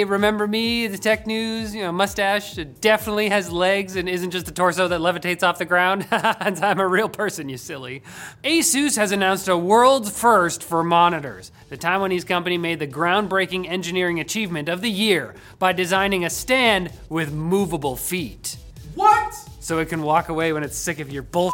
hey, remember me, the tech news, you know, mustache definitely has legs and isn't just a torso that levitates off the ground. I'm a real person, you silly. Asus has announced a world's first for monitors. The Taiwanese company made the groundbreaking engineering achievement of the year by designing a stand with movable feet. What? So it can walk away when it's sick of your bull.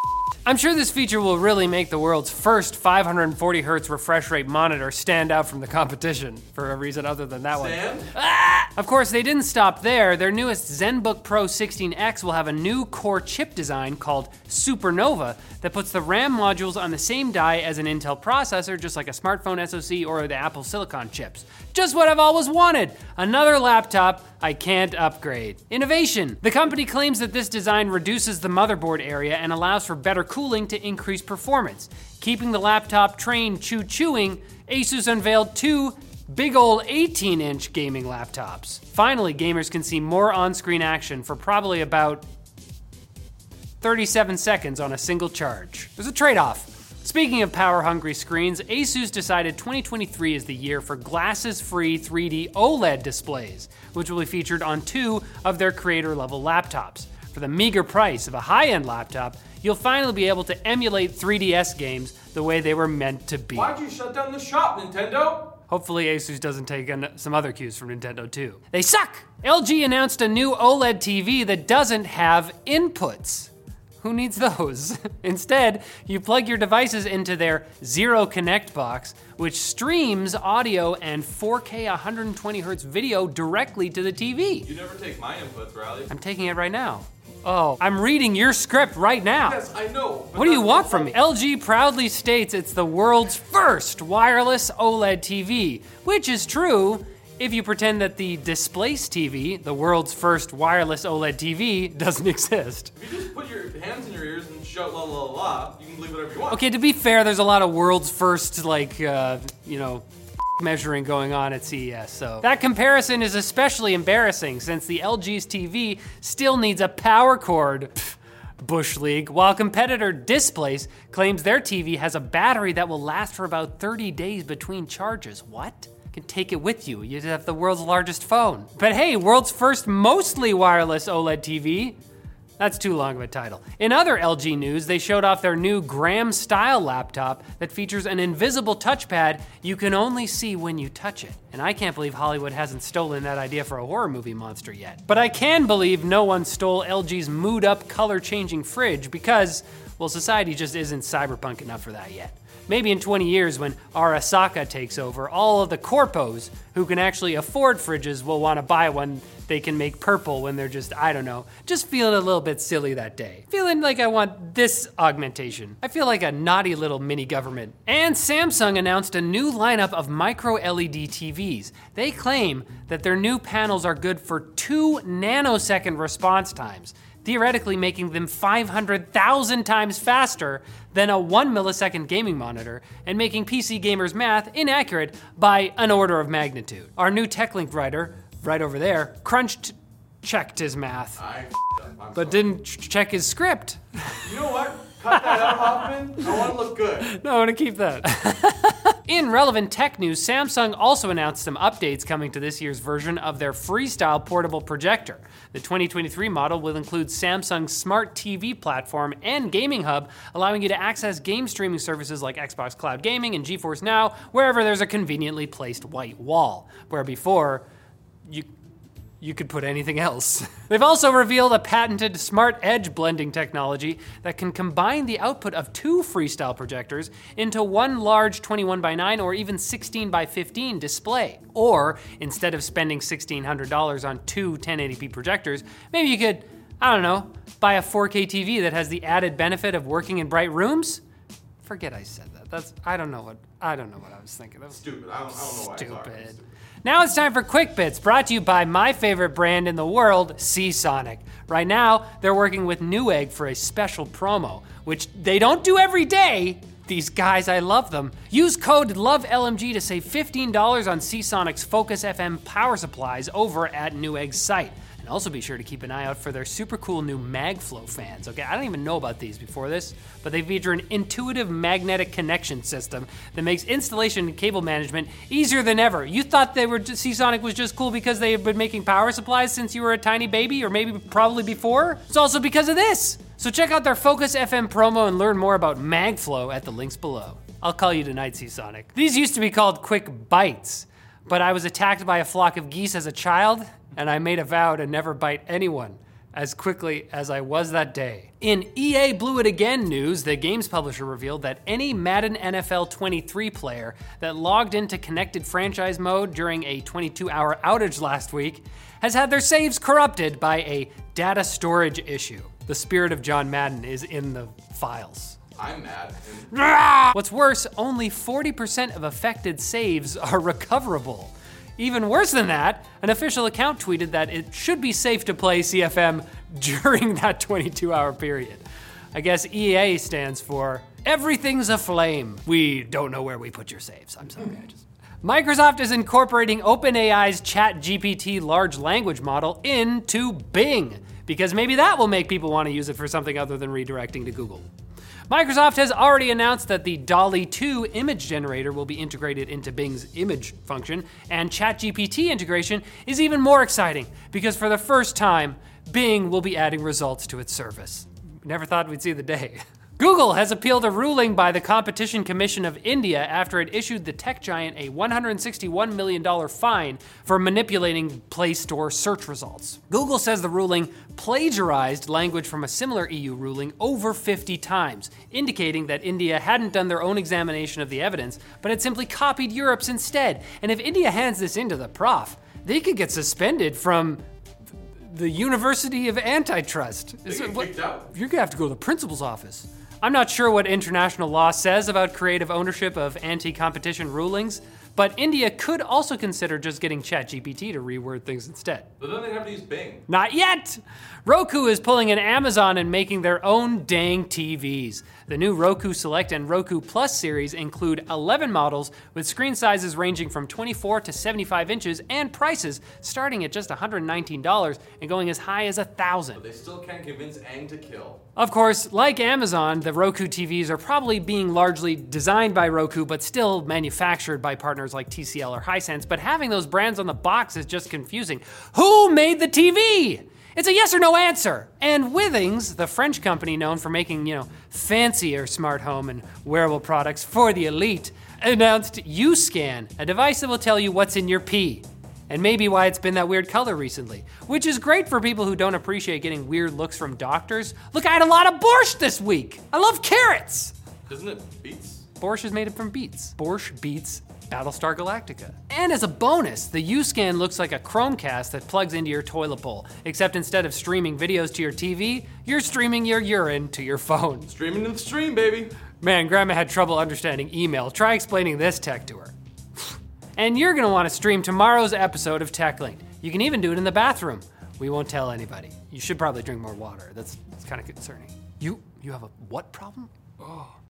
I'm sure this feature will really make the world's first 540 hertz refresh rate monitor stand out from the competition for a reason other than that Sam? one. Ah! Of course, they didn't stop there. Their newest ZenBook Pro 16X will have a new core chip design called Supernova that puts the RAM modules on the same die as an Intel processor, just like a smartphone SoC or the Apple Silicon chips. Just what I've always wanted another laptop I can't upgrade. Innovation. The company claims that this design reduces the motherboard area and allows for better cooling to increase performance. Keeping the laptop train chew chewing, Asus unveiled two big ol' 18 inch gaming laptops. Finally, gamers can see more on screen action for probably about 37 seconds on a single charge. There's a trade off. Speaking of power hungry screens, Asus decided 2023 is the year for glasses free 3D OLED displays, which will be featured on two of their creator level laptops. For the meager price of a high end laptop, you'll finally be able to emulate 3DS games the way they were meant to be. Why'd you shut down the shop, Nintendo? Hopefully, Asus doesn't take some other cues from Nintendo too. They suck! LG announced a new OLED TV that doesn't have inputs. Who needs those? Instead, you plug your devices into their Zero Connect box, which streams audio and 4K 120Hz video directly to the TV. You never take my inputs, Riley. I'm taking it right now. Oh, I'm reading your script right now. Yes, I know. What do you want from me? LG proudly states it's the world's first wireless OLED TV, which is true if you pretend that the Displace TV, the world's first wireless OLED TV, doesn't exist. If you just put your hands in your ears and shout la la la, you can believe whatever you want. Okay, to be fair, there's a lot of world's first, like, uh, you know, measuring going on at CES. So that comparison is especially embarrassing since the LG's TV still needs a power cord. Bush League, while competitor Displace claims their TV has a battery that will last for about 30 days between charges. What? Can take it with you. You have the world's largest phone. But hey, world's first mostly wireless OLED TV. That's too long of a title. In other LG news, they showed off their new Gram style laptop that features an invisible touchpad you can only see when you touch it. And I can't believe Hollywood hasn't stolen that idea for a horror movie monster yet. But I can believe no one stole LG's MoodUP color changing fridge because, well, society just isn't cyberpunk enough for that yet. Maybe in 20 years, when Arasaka takes over, all of the corpos who can actually afford fridges will want to buy one they can make purple when they're just, I don't know, just feeling a little bit silly that day. Feeling like I want this augmentation. I feel like a naughty little mini government. And Samsung announced a new lineup of micro LED TVs. They claim that their new panels are good for two nanosecond response times theoretically making them 500,000 times faster than a 1 millisecond gaming monitor and making PC gamers' math inaccurate by an order of magnitude. Our new TechLink writer, right over there, crunched checked his math, I up. I'm but sorry. didn't ch- check his script. You know what? Cut that out, Hoffman. I want to look good. No, I want to keep that. In relevant tech news, Samsung also announced some updates coming to this year's version of their Freestyle portable projector. The 2023 model will include Samsung's smart TV platform and gaming hub, allowing you to access game streaming services like Xbox Cloud Gaming and GeForce Now wherever there's a conveniently placed white wall, where before you you could put anything else. They've also revealed a patented smart edge blending technology that can combine the output of two freestyle projectors into one large 21 by 9 or even 16 by 15 display. Or instead of spending $1,600 on two 1080p projectors, maybe you could, I don't know, buy a 4K TV that has the added benefit of working in bright rooms. Forget I said that. That's I don't know what I don't know what I was thinking. That was Stupid. I don't, I don't know why. stupid. Sorry. Now it's time for Quick Bits, brought to you by my favorite brand in the world, Seasonic. Right now, they're working with Newegg for a special promo, which they don't do every day. These guys, I love them. Use code LOVELMG to save $15 on Seasonic's Focus FM power supplies over at Newegg's site. And also be sure to keep an eye out for their super cool new MagFlow fans. Okay, I don't even know about these before this, but they feature an intuitive magnetic connection system that makes installation and cable management easier than ever. You thought they were Seasonic was just cool because they have been making power supplies since you were a tiny baby, or maybe probably before? It's also because of this. So check out their Focus FM promo and learn more about MagFlow at the links below. I'll call you tonight, Seasonic. These used to be called Quick Bites, but I was attacked by a flock of geese as a child, and I made a vow to never bite anyone as quickly as I was that day. In EA Blew It Again news, the games publisher revealed that any Madden NFL 23 player that logged into connected franchise mode during a 22 hour outage last week has had their saves corrupted by a data storage issue. The spirit of John Madden is in the files. I'm mad. What's worse, only 40% of affected saves are recoverable. Even worse than that, an official account tweeted that it should be safe to play CFM during that 22 hour period. I guess EA stands for Everything's Aflame. We don't know where we put your saves. I'm sorry. I just. Microsoft is incorporating OpenAI's ChatGPT large language model into Bing, because maybe that will make people want to use it for something other than redirecting to Google. Microsoft has already announced that the DALL-E 2 image generator will be integrated into Bing's image function, and ChatGPT integration is even more exciting because for the first time, Bing will be adding results to its service. Never thought we'd see the day. Google has appealed a ruling by the Competition Commission of India after it issued the tech giant a $161 million fine for manipulating Play Store search results. Google says the ruling plagiarized language from a similar EU ruling over 50 times, indicating that India hadn't done their own examination of the evidence, but had simply copied Europe's instead. And if India hands this in to the prof, they could get suspended from the University of Antitrust. Is it- what-. You're gonna have to go to the principal's office. I'm not sure what international law says about creative ownership of anti competition rulings, but India could also consider just getting ChatGPT to reword things instead. But then they have to use Bing. Not yet! Roku is pulling an Amazon and making their own dang TVs. The new Roku Select and Roku Plus series include 11 models with screen sizes ranging from 24 to 75 inches and prices starting at just $119 and going as high as $1,000. They still can't convince Aang to kill. Of course, like Amazon, the Roku TVs are probably being largely designed by Roku, but still manufactured by partners like TCL or Hisense. But having those brands on the box is just confusing. Who made the TV? It's a yes or no answer. And Withings, the French company known for making, you know, fancier smart home and wearable products for the elite, announced UScan, a device that will tell you what's in your pee and maybe why it's been that weird color recently, which is great for people who don't appreciate getting weird looks from doctors. Look, I had a lot of borscht this week. I love carrots. Isn't it beets? Borscht is made from beets. Borscht beets Battlestar Galactica. And as a bonus, the U-Scan looks like a Chromecast that plugs into your toilet bowl, except instead of streaming videos to your TV, you're streaming your urine to your phone. Streaming to the stream, baby. Man, Grandma had trouble understanding email. Try explaining this tech to her. And you're gonna wanna stream tomorrow's episode of TechLink. You can even do it in the bathroom. We won't tell anybody. You should probably drink more water. That's, that's kind of concerning. You you have a what problem? Oh.